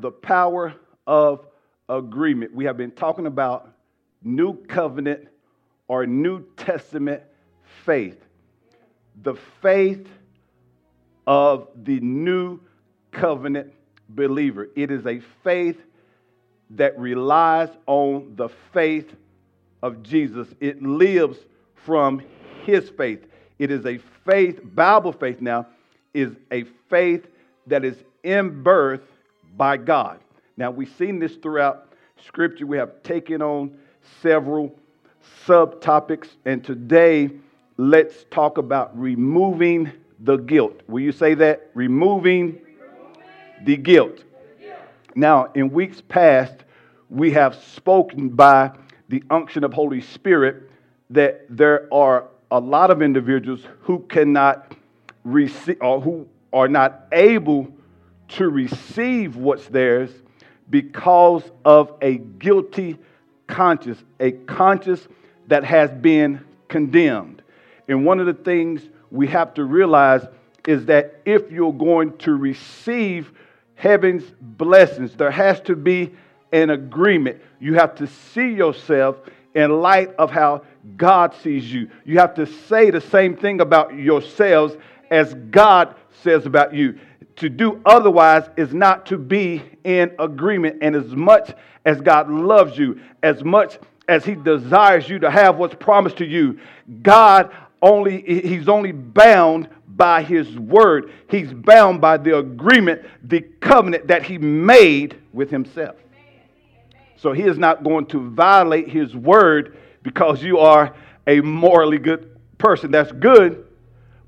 The power of agreement. We have been talking about new covenant or New Testament faith. The faith of the new covenant believer. It is a faith that relies on the faith of Jesus. It lives from his faith. It is a faith, Bible faith now, is a faith that is in birth by God. Now, we've seen this throughout Scripture. We have taken on several subtopics, and today let's talk about removing the guilt. Will you say that? Removing the guilt. Now, in weeks past, we have spoken by the unction of Holy Spirit that there are a lot of individuals who cannot receive or who are not able to receive what's theirs because of a guilty conscience, a conscience that has been condemned. And one of the things we have to realize is that if you're going to receive heaven's blessings, there has to be an agreement. You have to see yourself in light of how God sees you. You have to say the same thing about yourselves as God says about you. To do otherwise is not to be in agreement. And as much as God loves you, as much as He desires you to have what's promised to you, God only, He's only bound by His word. He's bound by the agreement, the covenant that He made with Himself. So He is not going to violate His word because you are a morally good person. That's good,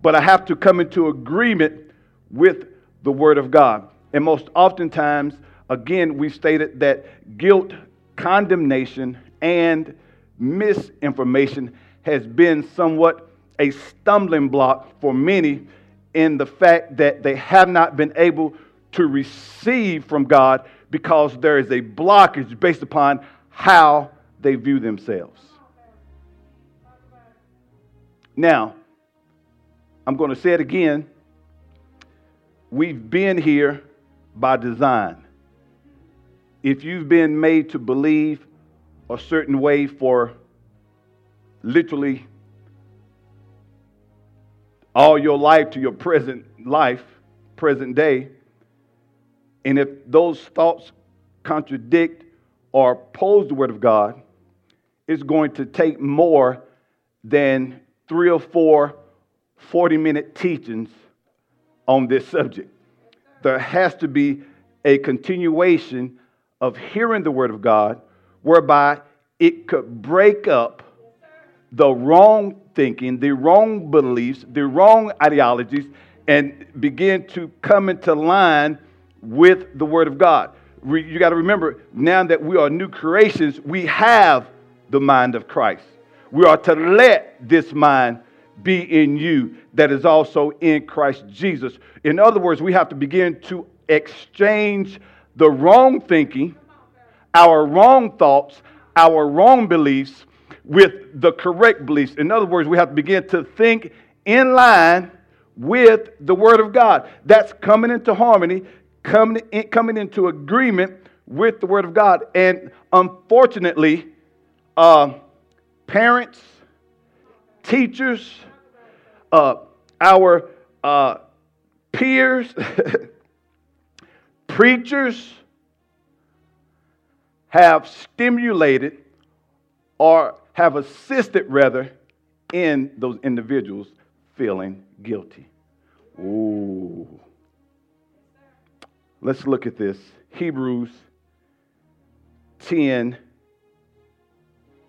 but I have to come into agreement with the Word of God. And most oftentimes, again, we've stated that guilt, condemnation, and misinformation has been somewhat a stumbling block for many in the fact that they have not been able to receive from God because there is a blockage based upon how they view themselves. Now, I'm going to say it again We've been here by design. If you've been made to believe a certain way for literally all your life to your present life, present day, and if those thoughts contradict or oppose the Word of God, it's going to take more than three or four 40 minute teachings on this subject. There has to be a continuation of hearing the Word of God whereby it could break up the wrong thinking, the wrong beliefs, the wrong ideologies, and begin to come into line with the Word of God. You got to remember now that we are new creations, we have the mind of Christ. We are to let this mind be in you that is also in Christ Jesus. In other words, we have to begin to exchange the wrong thinking, our wrong thoughts, our wrong beliefs with the correct beliefs. In other words, we have to begin to think in line with the Word of God. That's coming into harmony, coming, in, coming into agreement with the Word of God. And unfortunately, uh, parents, teachers, uh, our uh, peers, preachers have stimulated or have assisted, rather, in those individuals feeling guilty. Ooh. Let's look at this. Hebrews 10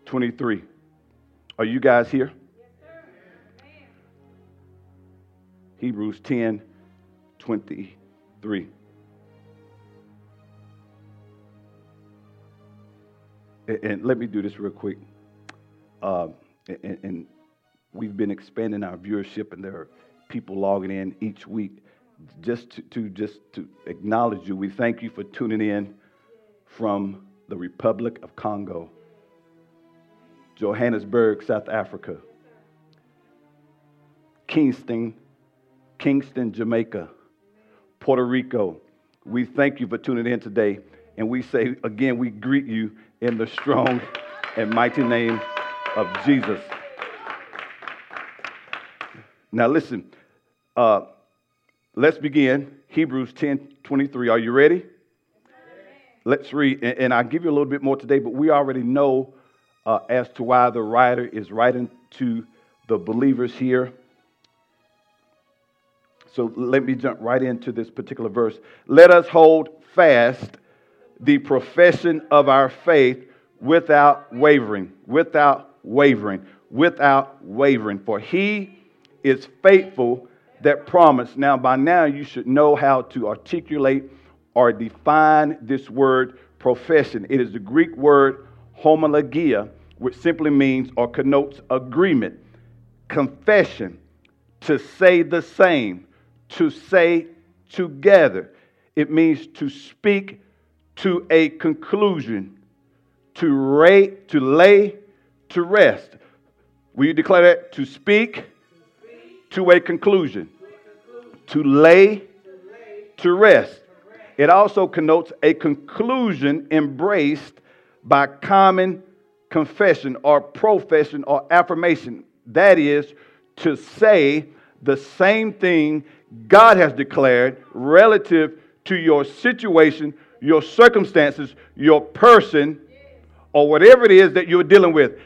23. Are you guys here? Hebrews 10 23. And, let me do this real quick. Uh, and, and we've been expanding our viewership, and there are people logging in each week. Just to, to just to acknowledge you, we thank you for tuning in from the Republic of Congo, Johannesburg, South Africa, Kingston, Kingston, Jamaica, Puerto Rico, We thank you for tuning in today. And we say again, we greet you in the strong and mighty name of Jesus. Now, listen, uh, let's begin. Hebrews 10 23. Are you ready? Let's read. And, and I'll give you a little bit more today, but we already know uh, as to why the writer is writing to the believers here. So let me jump right into this particular verse. Let us hold fast the profession of our faith without wavering, without wavering, without wavering. For he is faithful that promised. Now, by now, you should know how to articulate or define this word profession. It is the Greek word homologia, which simply means or connotes agreement, confession, to say the same, to say together. It means to speak to a conclusion, to rate, to lay to rest. Will you declare that? To speak to a conclusion, to lay to rest. It also connotes a conclusion embraced by common confession or profession or affirmation. That is, to say the same thing God has declared relative to your situation, your circumstances, your person, or whatever it is that you're dealing with.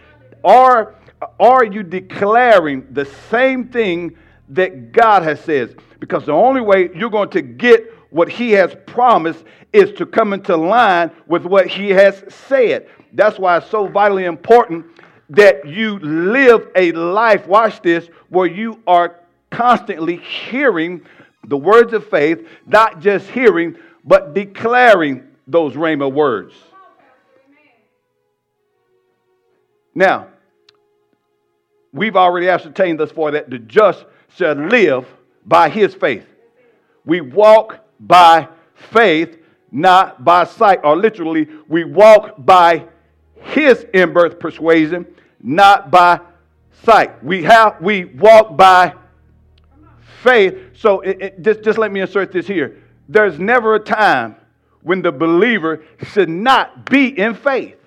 Or are you declaring the same thing that God has said? Because the only way you're going to get what he has promised is to come into line with what he has said. That's why it's so vitally important that you live a life, watch this, where you are constantly hearing the words of faith, not just hearing, but declaring those rhema words. Now, we've already ascertained thus far that the just shall live by his faith. We walk by faith, not by sight. Or literally, we walk by his in birth persuasion, not by sight. We have we walk by faith. So it, it, just, just let me insert this here. There's never a time when the believer should not be in faith.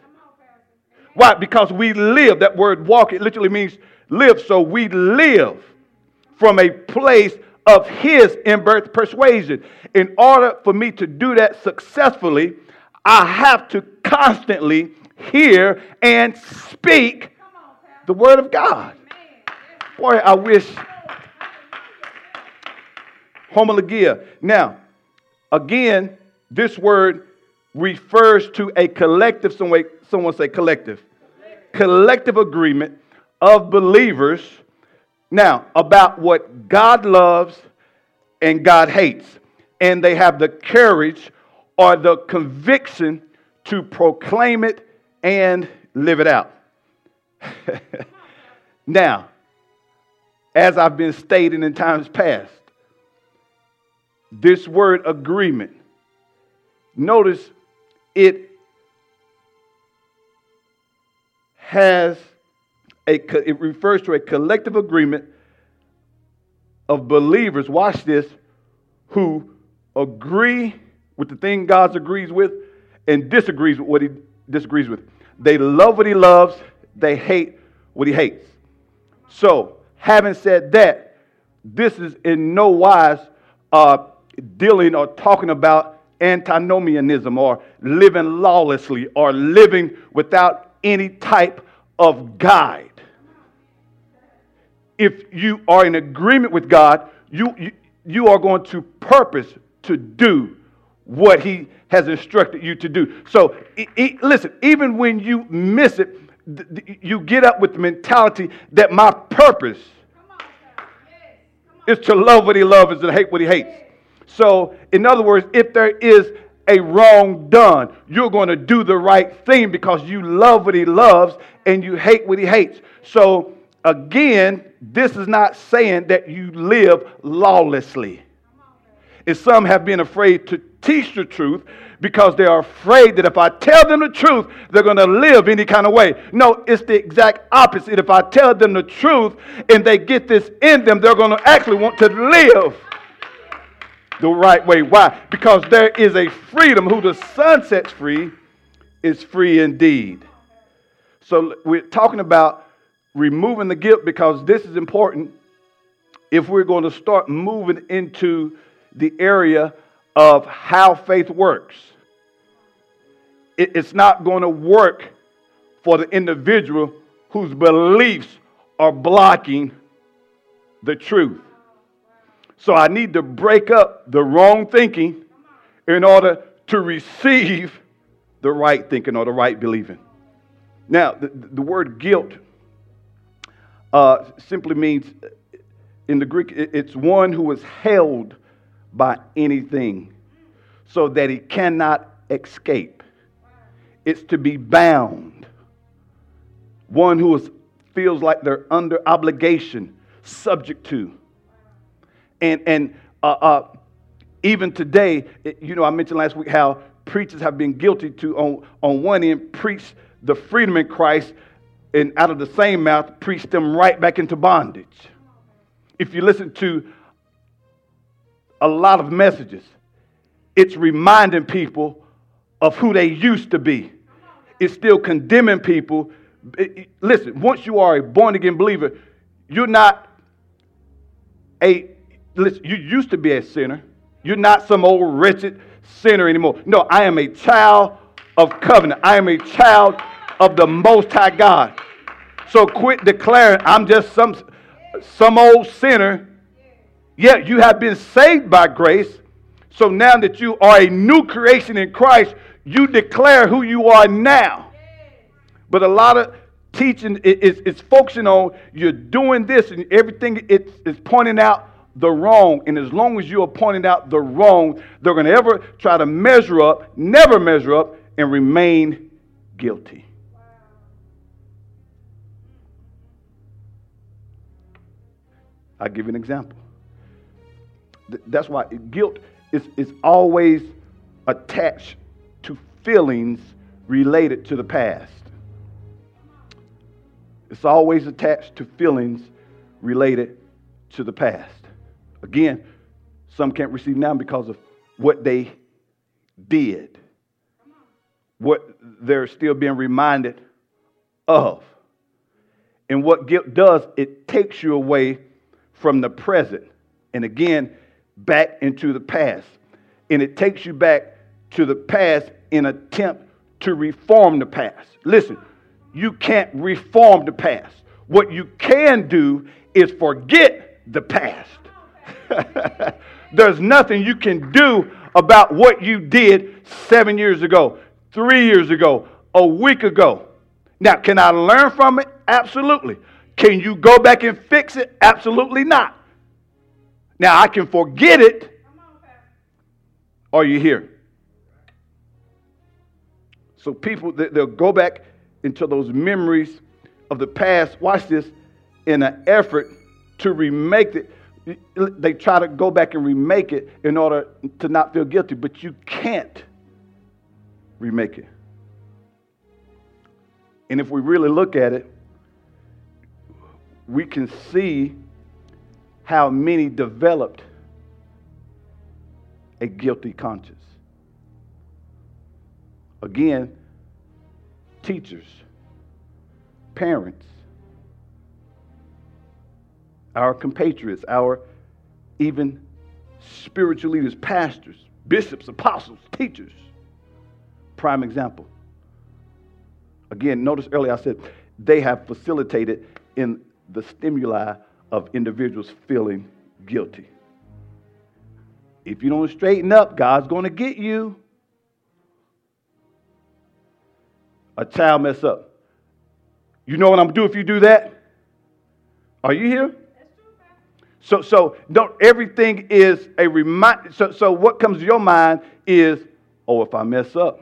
Why? Because we live. That word walk, it literally means live. So we live from a place of his in birth persuasion. In order for me to do that successfully, I have to constantly hear and speak the word of God. Boy, I wish homologia. Now, again, this word refers to a collective, someone, someone say collective, collective agreement of believers now, about what God loves and God hates. And they have the courage or the conviction to proclaim it and live it out. now, as I've been stating in times past, this word agreement, notice it has a, it refers to a collective agreement of believers, watch this, who agree with the thing God agrees with and disagrees with what he disagrees with. They love what he loves, they hate what he hates. So, having said that, this is in no wise uh, dealing or talking about antinomianism or living lawlessly or living without any type of guide if you are in agreement with God, you, you, you are going to purpose to do what He has instructed you to do. So, it, it, listen, even when you miss it, th- th- you get up with the mentality that my purpose is to love what He loves and to hate what He hates. So, in other words, if there is a wrong done, you're going to do the right thing because you love what He loves and you hate what He hates. So, again, this is not saying that you live lawlessly. And some have been afraid to teach the truth because they are afraid that if I tell them the truth, they're going to live any kind of way. No, it's the exact opposite. If I tell them the truth and they get this in them, they're going to actually want to live the right way. Why? Because there is a freedom. Who the Son sets free is free indeed. So we're talking about removing the guilt because this is important if we're going to start moving into the area of how faith works. It's not going to work for the individual whose beliefs are blocking the truth. So I need to break up the wrong thinking in order to receive the right thinking or the right believing. Now, the, the word guilt uh, simply means, in the Greek, it's one who is held by anything so that he cannot escape. It's to be bound. One who is, feels like they're under obligation, subject to. And, and uh, uh, even today, you know, I mentioned last week how preachers have been guilty to, on, on one end, preach the freedom in Christ, and out of the same mouth, preach them right back into bondage. If you listen to a lot of messages, it's reminding people of who they used to be. It's still condemning people. Listen, once you are a born again believer, you're not a listen, you used to be a sinner. You're not some old wretched sinner anymore. No, I am a child of covenant. I am a child of the Most High God. So quit declaring I'm just some some old sinner. Yet you have been saved by grace. So now that you are a new creation in Christ, you declare who you are now. But a lot of teaching is, is focusing on you're doing this and everything it's, it's pointing out the wrong. And as long as you are pointing out the wrong, they're going to ever try to measure up, never measure up, and remain guilty. I'll give you an example. That's why guilt is, is always attached to feelings related to the past. It's always attached to feelings related to the past. Again, some can't receive now because of what they did, what they're still being reminded of. And what guilt does, it takes you away from the present and again back into the past. And it takes you back to the past in attempt to reform the past. Listen, you can't reform the past. What you can do is forget the past. There's nothing you can do about what you did seven years ago, three years ago, a week ago. Now, can I learn from it? Absolutely. Can you go back and fix it? Absolutely not. Now, I can forget it. Are you here? So, people, they'll go back into those memories of the past. Watch this in an effort to remake it they try to go back and remake it in order to not feel guilty, but you can't remake it. And if we really look at it, we can see how many developed a guilty conscience. Again, teachers, parents, our compatriots, our even spiritual leaders, pastors, bishops, apostles, teachers. Prime example. Again, notice earlier I said they have facilitated in the stimuli of individuals feeling guilty. If you don't straighten up, God's going to get you. A child mess up. You know what I'm going to do if you do that? Are you here? So, so don't everything is a reminder. So, so what comes to your mind is, oh, if I mess up,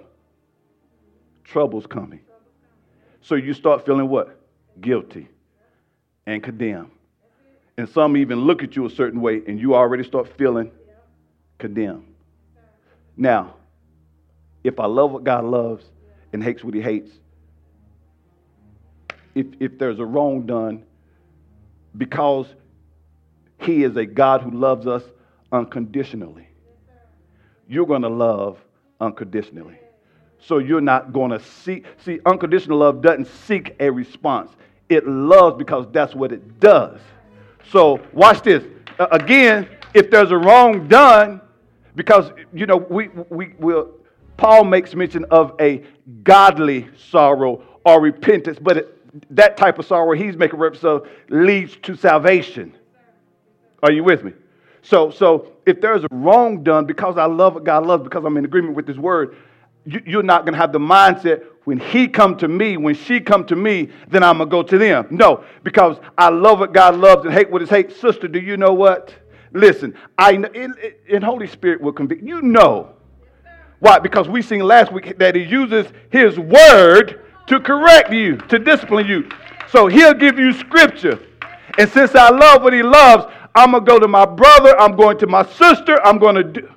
trouble's coming. So you start feeling what? Guilty and condemned. And some even look at you a certain way, and you already start feeling condemned. Now, if I love what God loves and hates what He hates, if, if there's a wrong done, because he is a God who loves us unconditionally. you're going to love unconditionally. So you're not going to seek. See, unconditional love doesn't seek a response, it loves because that's what it does. So watch this. Uh, again, if there's a wrong done, because, you know, we, we will, Paul makes mention of a godly sorrow or repentance, but it, that type of sorrow he's making reference of leads to salvation. Are you with me? So, so if there's a wrong done because I love what God loves, because I'm in agreement with His word, you, are not going to have the mindset when He come to me, when she come to me, then I'm gonna go to them. No, because I love what God loves and hate what is hate. Sister, do you know what? Listen, I and Holy Spirit will convict. You know why? Because we seen last week that He uses His word to correct you, to discipline you. So He'll give you scripture, and since I love what He loves, I'm gonna go to my brother. I'm going to my sister. I'm gonna do.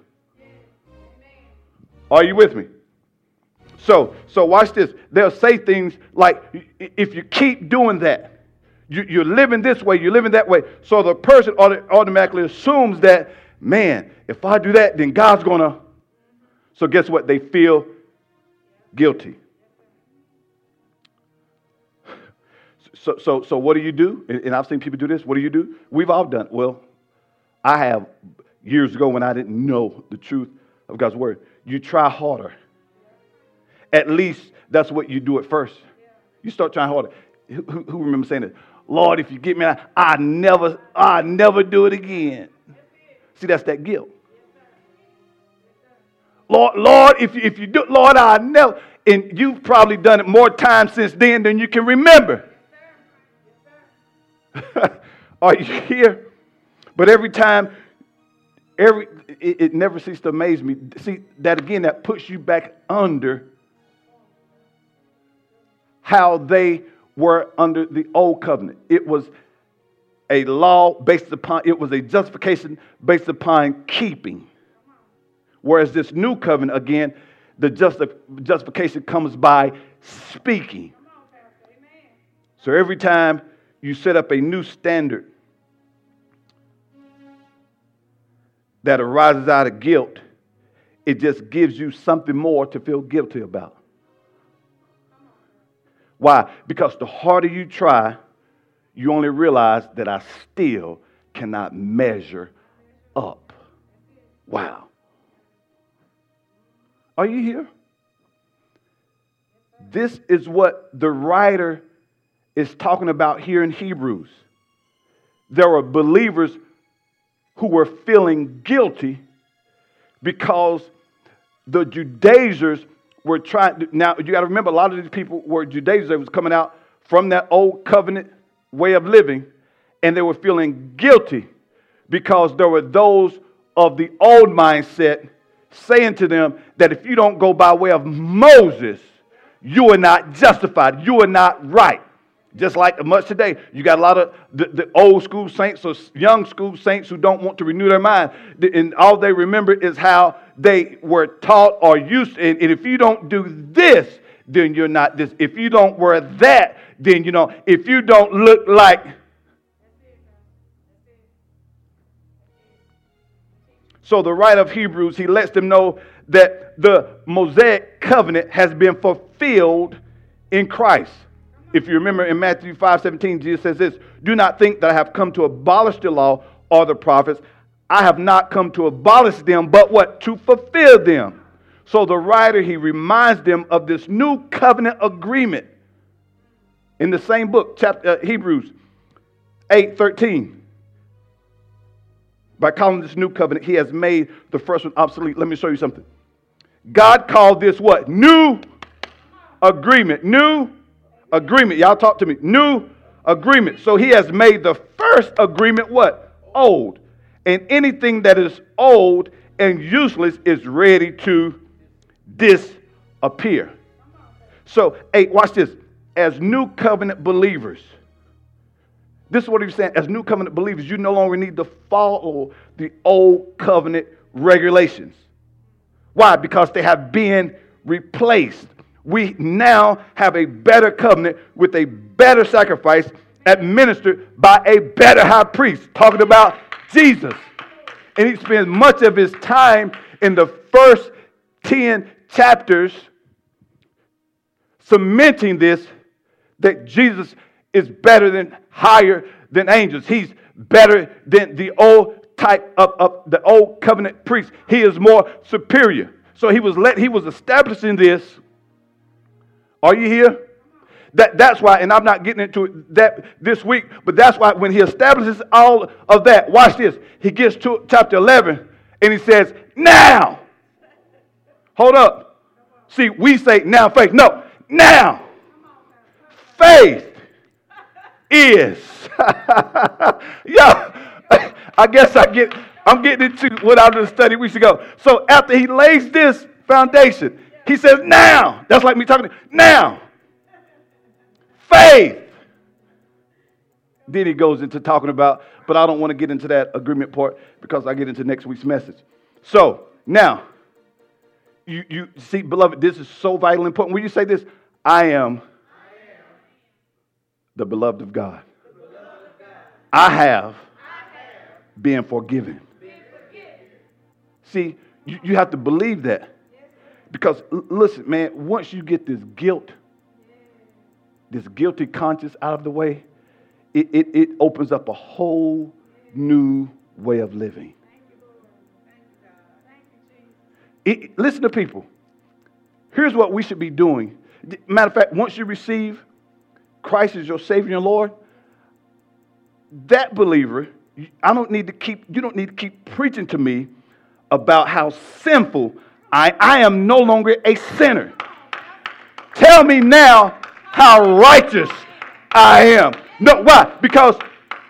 Are you with me? So, so watch this. They'll say things like, if you keep doing that, you, are living this way, you're living that way. So the person automatically assumes that, man, if I do that, then God's going to. So guess what? They feel guilty. So, so, so what do you do? And I've seen people do this. What do you do? We've all done. Well, I have years ago when I didn't know the truth of God's word. You try harder. At least that's what you do at first. You start trying harder. Who, who, remembers saying it? Lord, if you get me out, I never, I never do it again. See, that's that guilt. Lord, Lord, if you, if you do, Lord, I never, and you've probably done it more times since then than you can remember. Are you here? But every time, every it, it never ceases to amaze me. See that again, that puts you back under how they were under the old covenant. It was a law based upon, it was a justification based upon keeping. Whereas this new covenant, again, the justi- justification comes by speaking. So every time you set up a new standard that arises out of guilt, it just gives you something more to feel guilty about. Why? Because the harder you try, you only realize that I still cannot measure up. Wow. Are you here? This is what the writer is talking about here in Hebrews. There were believers who were feeling guilty because the Judaizers were trying. To, now you got to remember, a lot of these people were Judaizers. They was coming out from that old covenant way of living, and they were feeling guilty because there were those of the old mindset saying to them that if you don't go by way of Moses, you are not justified. You are not right. Just like much today, you got a lot of the, the, old school saints or young school saints who don't want to renew their mind. And all they remember is how they were taught or used. To, and, if you don't do this, then you're not this. If you don't wear that, then you know, if you don't look like. So the writer of Hebrews, he lets them know that the Mosaic covenant has been fulfilled in Christ. If you remember in Matthew 5 17, Jesus says this Do not think that I have come to abolish the law or the prophets. I have not come to abolish them, but what? To fulfill them. So the writer, he reminds them of this new covenant agreement in the same book, chapter uh, Hebrews 8 13. By calling this new covenant, he has made the first one obsolete. Let me show you something. God called this what? New agreement. New agreement. Y'all talk to me. New agreement. So he has made the first agreement what? Old. And anything that is old and useless is ready to disappear. So, hey, watch this. As new covenant believers, this is what he's saying. As new covenant believers, you no longer need to follow the old covenant regulations. Why? Because they have been replaced we now have a better covenant with a better sacrifice administered by a better high priest, talking about Jesus. And he spends much of his time in the first 10 chapters cementing this that Jesus is better than higher than angels. He's better than the old type of, of the old covenant priest. He is more superior. So he was let he was establishing this. Are you here? That, that's why, and I'm not getting into that this week, but that's why when he establishes all of that, watch this. He gets to chapter 11 and he says, Now. Hold up. See, we say now faith. No, now. Faith is. Yo, I guess I get, I'm getting into what I just studied weeks ago. So after he lays this foundation, he says, Now. That's like me talking, now faith. Then he goes into talking about, but I don't want to get into that agreement part because I get into next week's message. So now, you, you see, beloved, this is so vital and important. When you say this, I am, the beloved of God. I have, been forgiven. See, you, you have to believe that. Because, listen, man, once you get this guilt, this guilty conscience out of the way, it, it, it opens up a whole new way of living. It, listen to people. Here's what we should be doing. Matter of fact, once you receive Christ as your Savior and Lord, that believer, I don't need to keep, you don't need to keep preaching to me about how sinful I, I am no longer a sinner. Tell me now how righteous I am. No, why? Because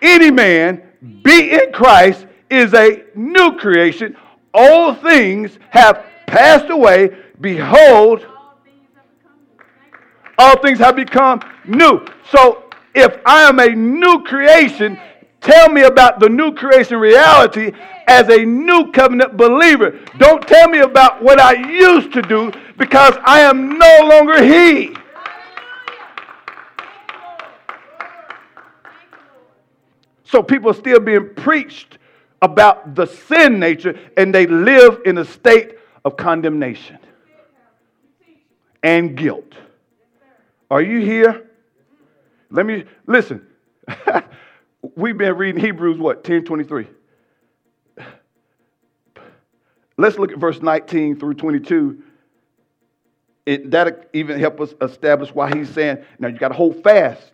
any man be in Christ is a new creation. All things have passed away. Behold, all things have become new. So if I am a new creation, tell me about the new creation reality as a new covenant believer. Don't tell me about what I used to do because I am no longer He. So people are still being preached about the sin nature and they live in a state of condemnation and guilt. Are you here? Let me listen. We've been reading Hebrews what? 10 23. Let's look at verse 19 through 22. It, that even help us establish why he's saying, now you got to hold fast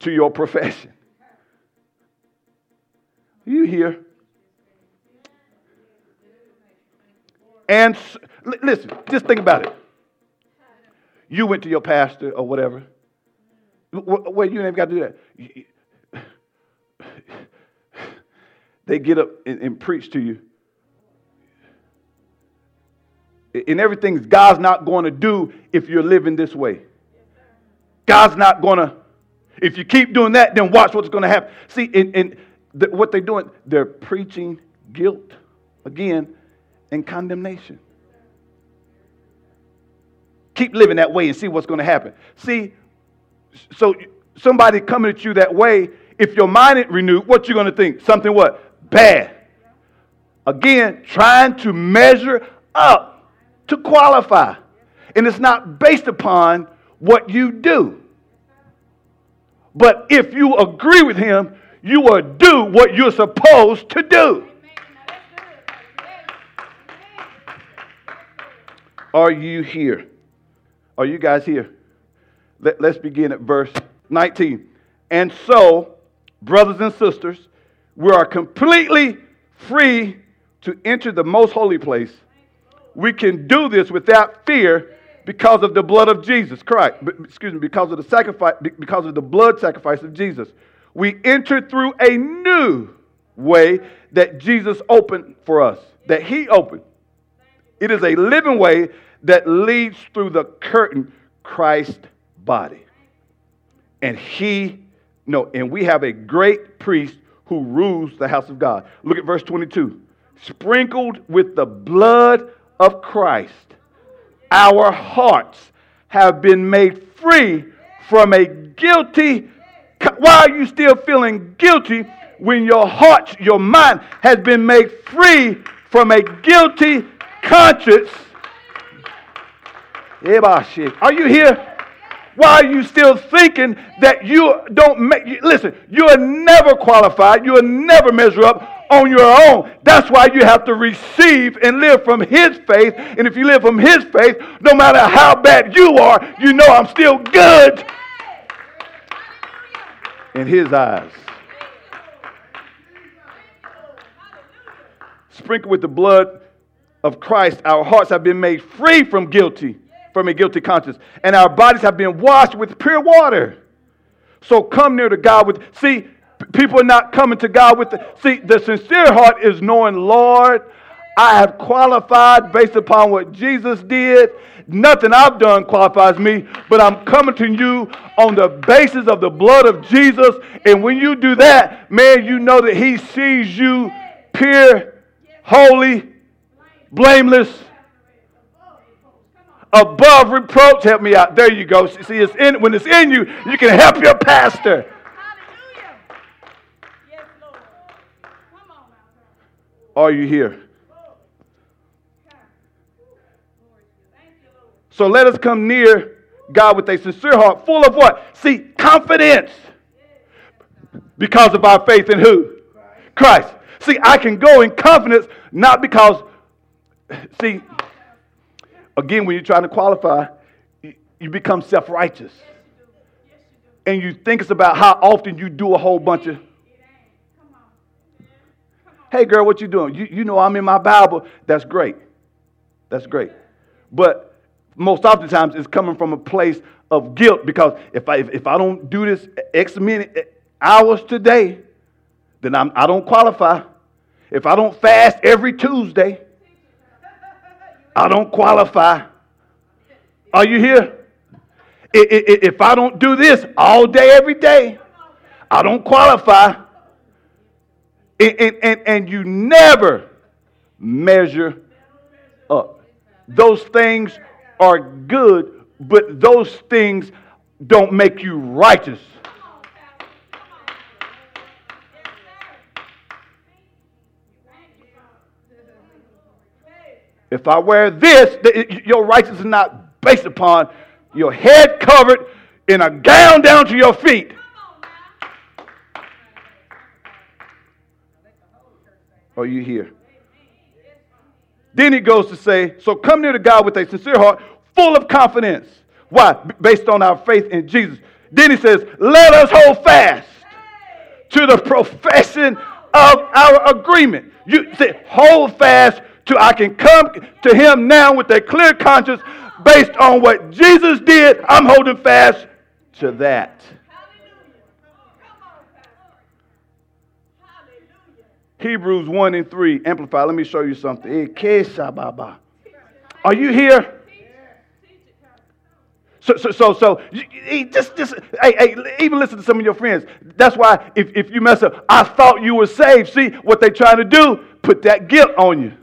to your profession. You hear? And listen, just think about it. You went to your pastor or whatever. Well, you ain't got to do that. They get up and, and preach to you. And everything's God's not going to do if you're living this way. God's not going to. If you keep doing that, then watch what's going to happen. See, and, and what they're doing, they're preaching guilt again and condemnation. Keep living that way and see what's going to happen. See, so somebody coming at you that way, if your mind is renewed, what you going to think? Something what? Bad. Again, trying to measure up to qualify. And it's not based upon what you do. But if you agree with him, you will do what you're supposed to do. Are you here? Are you guys here? Let, us begin at verse 19. And so, brothers and sisters, we are completely free to enter the most holy place. We can do this without fear because of the blood of Jesus Christ. Excuse me, because of the sacrifice, because of the blood sacrifice of Jesus we enter through a new way that Jesus opened for us, that He opened. It is a living way that leads through the curtain, Christ's body. And He, no, and we have a great priest who rules the house of God. Look at verse 22. Sprinkled with the blood of Christ, our hearts have been made free from a guilty why are you still feeling guilty when your heart, your mind has been made free from a guilty conscience. Are you here? Why are you still thinking that you don't make? Listen, you are never qualified. You will never measure up on your own. That's why you have to receive and live from His faith. And if you live from His faith, no matter how bad you are, you know I'm still good in His eyes. Sprinkled with the blood of Christ, our hearts have been made free from guilty, from a guilty conscience, and our bodies have been washed with pure water. So come near to God with, see, People are not coming to God with the. See, the sincere heart is knowing, Lord, I have qualified based upon what Jesus did. Nothing I've done qualifies me, but I'm coming to you on the basis of the blood of Jesus. And when you do that, man, you know that He sees you pure, holy, blameless, above reproach. Help me out. There you go. See, it's in, when it's in you, you can help your pastor. Are you here? So let us come near God with a sincere heart, full of what? See, confidence. Because of our faith in who? Christ. See, I can go in confidence, not because, see, again, when you're trying to qualify, you become self righteous. And you think it's about how often you do a whole bunch of Hey, girl, what you doing? You, you know I'm in my Bible. That's great. That's great. But most oftentimes it's coming from a place of guilt because if I, if, if I don't do this X minute eh, hours today, then I'm, I don't qualify. If I don't fast every Tuesday, I don't qualify. Are you here? If I don't do this all day, every day, I don't qualify. And, and, and you never measure up. Those things are good, but those things don't make you righteous. If I wear this, your righteousness is not based upon your head covered in a gown down to your feet. Are you here? Then he goes to say, So come near to God with a sincere heart, full of confidence. Why? Based on our faith in Jesus. Then he says, Let us hold fast to the profession of our agreement. You say, Hold fast to I can come to him now with a clear conscience based on what Jesus did. I'm holding fast to that. Hebrews 1 and 3, Amplify. Let me show you something. Eh, Are you here? So, so, so, so just, just, hey, hey, even listen to some of your friends. That's why if, if you mess up, I thought you were saved. See what they're trying to do? Put that guilt on you.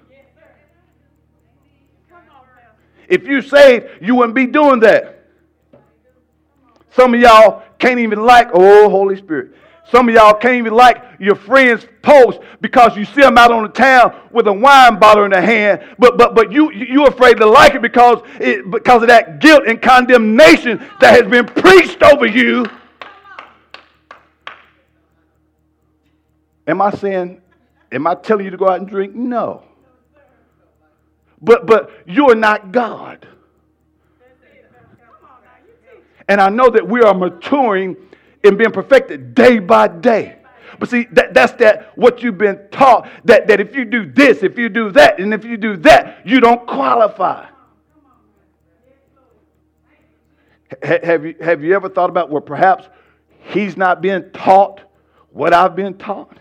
If you saved, you wouldn't be doing that. Some of y'all can't even like, oh, Holy Spirit. Some of y'all can't even like your friend's post because you see them out on the town with a wine bottle in their hand, but but but you you afraid to like it because it, because of that guilt and condemnation that has been preached over you. Am I saying? Am I telling you to go out and drink? No. But but you are not God. And I know that we are maturing and being perfected day by day. But see, that, that's that what you've been taught that, that if you do this, if you do that, and if you do that, you don't qualify. Have, you, have you ever thought about where perhaps he's not being taught what I've been taught?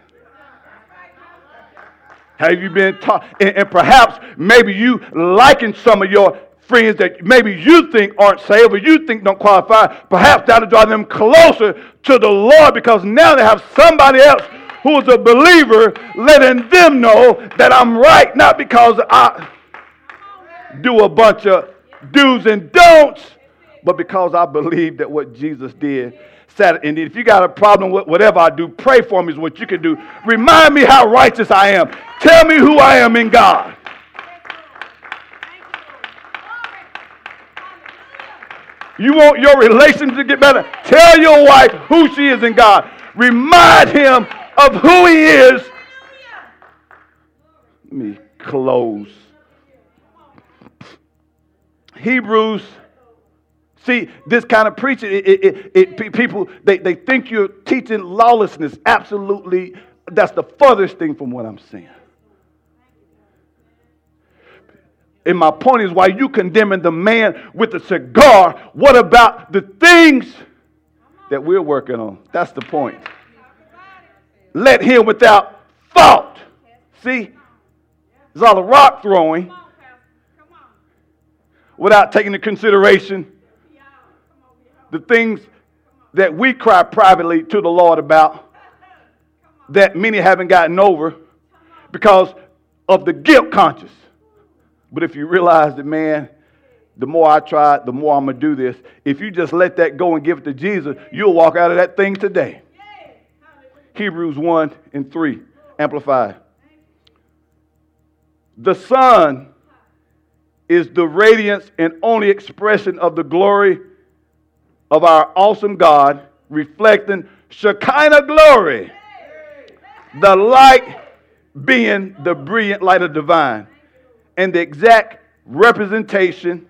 Have you been taught? And, and perhaps maybe you liken some of your friends that maybe you think aren't saved or you think don't qualify, perhaps that'll draw them closer to the Lord because now they have somebody else who is a believer letting them know that I'm right, not because I do a bunch of do's and don'ts, but because I believe that what Jesus did. Said, and if you got a problem with whatever I do, pray for me is what you can do. Remind me how righteous I am. Tell me who I am in God. You want your relationship to get better? Tell your wife who she is in God. Remind him of who he is. Let me close. Hebrews. See, this kind of preaching, it, it, it, people, they, they think you're teaching lawlessness. Absolutely, that's the furthest thing from what I'm saying. And my point is, why you condemning the man with the cigar, what about the things that we're working on? That's the point. Let him without fault. See, it's all the rock throwing without taking into consideration the things that we cry privately to the Lord about that many haven't gotten over because of the guilt conscious. But if you realize that, man, the more I try, the more I'm going to do this. If you just let that go and give it to Jesus, you'll walk out of that thing today. Hebrews 1 and 3, amplified. The Son is the radiance and only expression of the glory of our awesome God, reflecting Shekinah glory, the light being the brilliant light of divine and the exact representation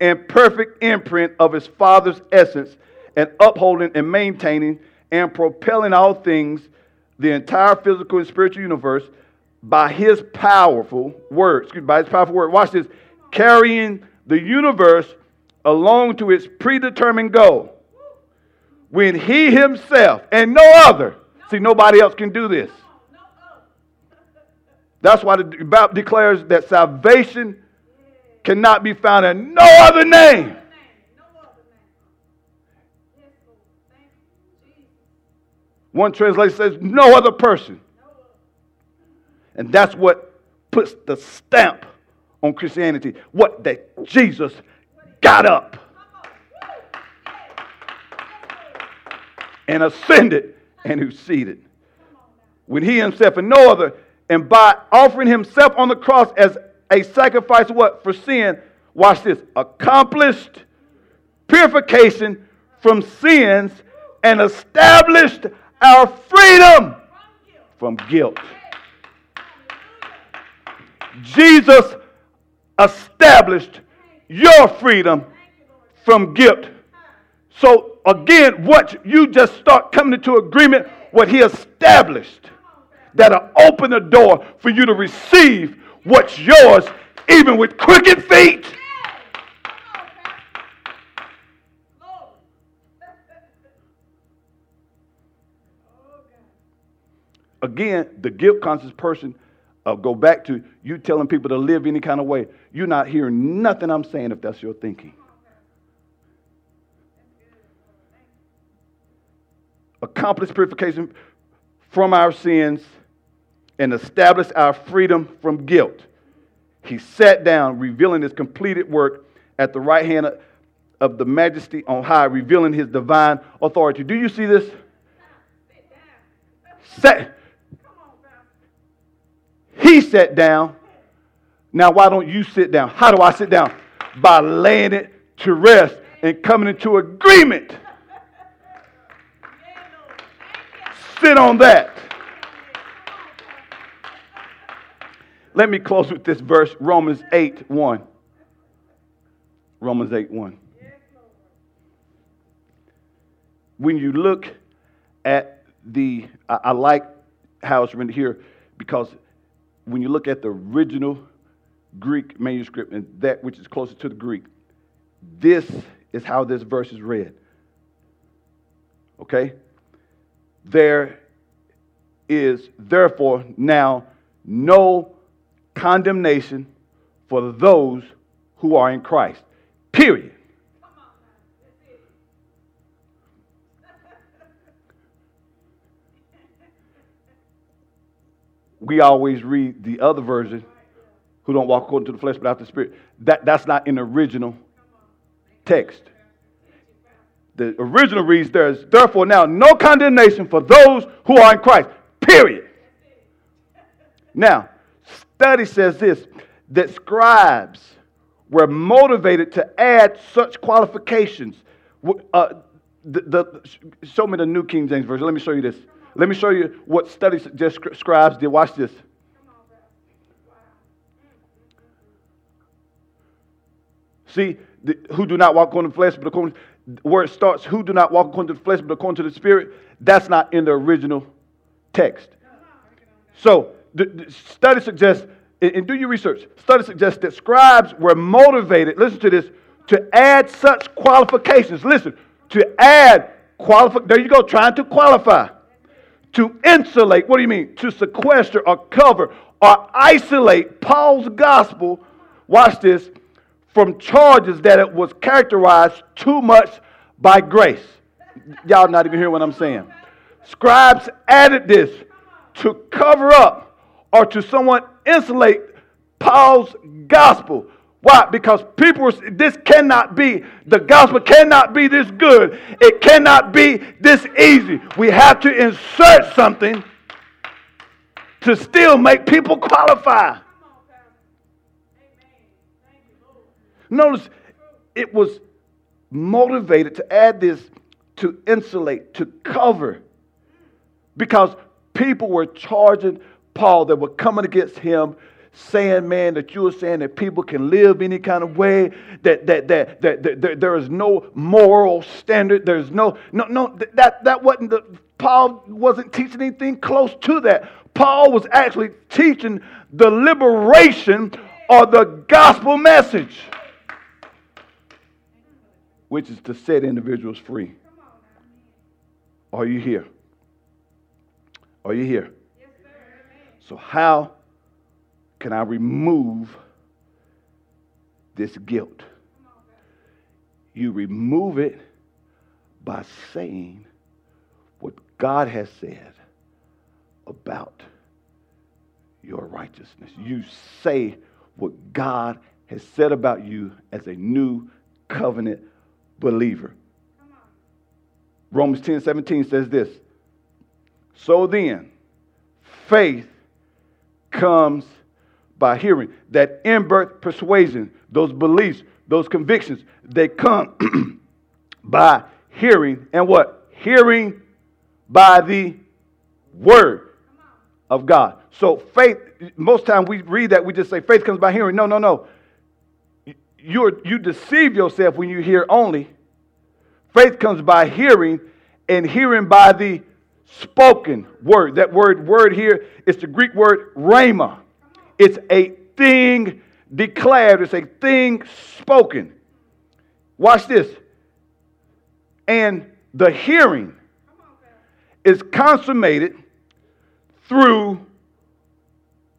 and perfect imprint of his Father's essence, and upholding and maintaining and propelling all things, the entire physical and spiritual universe, by his powerful word. Excuse me, by his powerful word. Watch this. Carrying the universe along to its predetermined goal. When he himself and no other, see, nobody else can do this that's why the Bible declares that salvation cannot be found in no other name. One translation says, no other person. And that's what puts the stamp on Christianity. What? That Jesus got up and ascended and who's seated. When he himself and no other and by offering himself on the cross as a sacrifice what? For sin. Watch this. Accomplished purification from sins and established our freedom from guilt. Jesus established your freedom from guilt so again what you just start coming into agreement what he established that'll open the door for you to receive what's yours, even with crooked feet. Again, the guilt conscious person, uh, go back to you telling people to live any kind of way. You're not hearing nothing I'm saying if that's your thinking. Accomplish purification from our sins and establish our freedom from guilt. He sat down, revealing his completed work at the right hand of the majesty on high, revealing his divine authority. Do you see this? Sat. He sat down. Now, why don't you sit down? How do I sit down? By laying it to rest and coming into agreement. Sit on that. Let me close with this verse, Romans 8 1. Romans 8 1. When you look at the, I, I like how it's written here because when you look at the original Greek manuscript and that which is closer to the Greek, this is how this verse is read. Okay? There is therefore now no condemnation for those who are in Christ. Period. We always read the other version, who don't walk according to the flesh but after the spirit. That, that's not the original text. The original reads there's therefore now no condemnation for those who are in Christ. Period. Now, study says this that scribes were motivated to add such qualifications. Uh, the, the, show me the New King James Version. Let me show you this. Let me show you what studies just scribes did. Watch this. See, the, who do not walk according to the flesh, but according where it starts, who do not walk according to the flesh, but according to the spirit, that's not in the original text. So, the, the study suggests, and, and do your research, study suggests that scribes were motivated, listen to this, to add such qualifications. Listen, to add qualify. There you go, trying to qualify. To insulate, what do you mean? To sequester or cover or isolate Paul's gospel, watch this, from charges that it was characterized too much by grace. Y'all not even hear what I'm saying. Scribes added this to cover up or to somewhat insulate Paul's gospel why? Because people, this cannot be, the gospel cannot be this good. It cannot be this easy. We have to insert something to still make people qualify. Notice it was motivated to add this to insulate, to cover, because people were charging Paul that were coming against him saying, man, that you are saying that people can live any kind of way, that, that, that, that, that, that there is no moral standard. There's no, no, no, that, that wasn't the, Paul wasn't teaching anything close to that. Paul was actually teaching the liberation or the gospel message, which is to set individuals free. Are you here? Are you here? So, how can I remove this guilt? You remove it by saying what God has said about your righteousness. You say what God has said about you as a new covenant believer. Romans 10 17 says this So then, faith comes by hearing. That in birth persuasion, those beliefs, those convictions, they come by hearing. And what? Hearing by the word of God. So faith, most time we read that, we just say faith comes by hearing. No, no, no. you you deceive yourself when you hear only. Faith comes by hearing, and hearing by the spoken word. That word word here is the Greek word rhema. It's a thing declared, it's a thing spoken. Watch this. And the hearing is consummated through,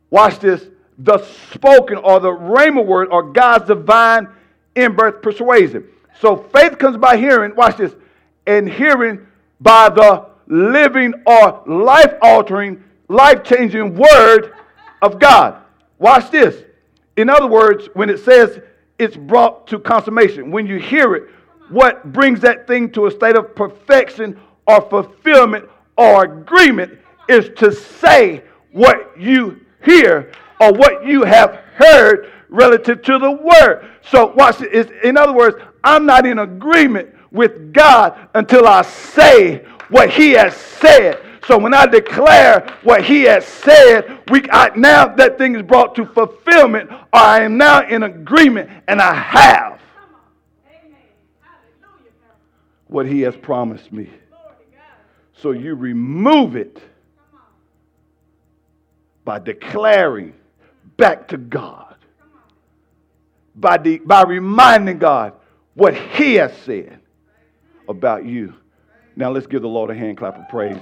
watch this, the spoken or the rhema word or God's divine in birth persuasion. So faith comes by hearing, watch this, and hearing by the living or life altering, life changing word of God. Watch this. In other words, when it says it's brought to consummation, when you hear it, what brings that thing to a state of perfection or fulfillment or agreement is to say what you hear or what you have heard relative to the word. So watch it. in other words, I'm not in agreement with God until I say what he has said. So when I declare what he has said, we I, now that thing is brought to fulfillment. I am now in agreement, and I have what he has promised me. So you remove it by declaring back to God, by, the, by reminding God what he has said about you. Now let's give the Lord a hand clap of praise.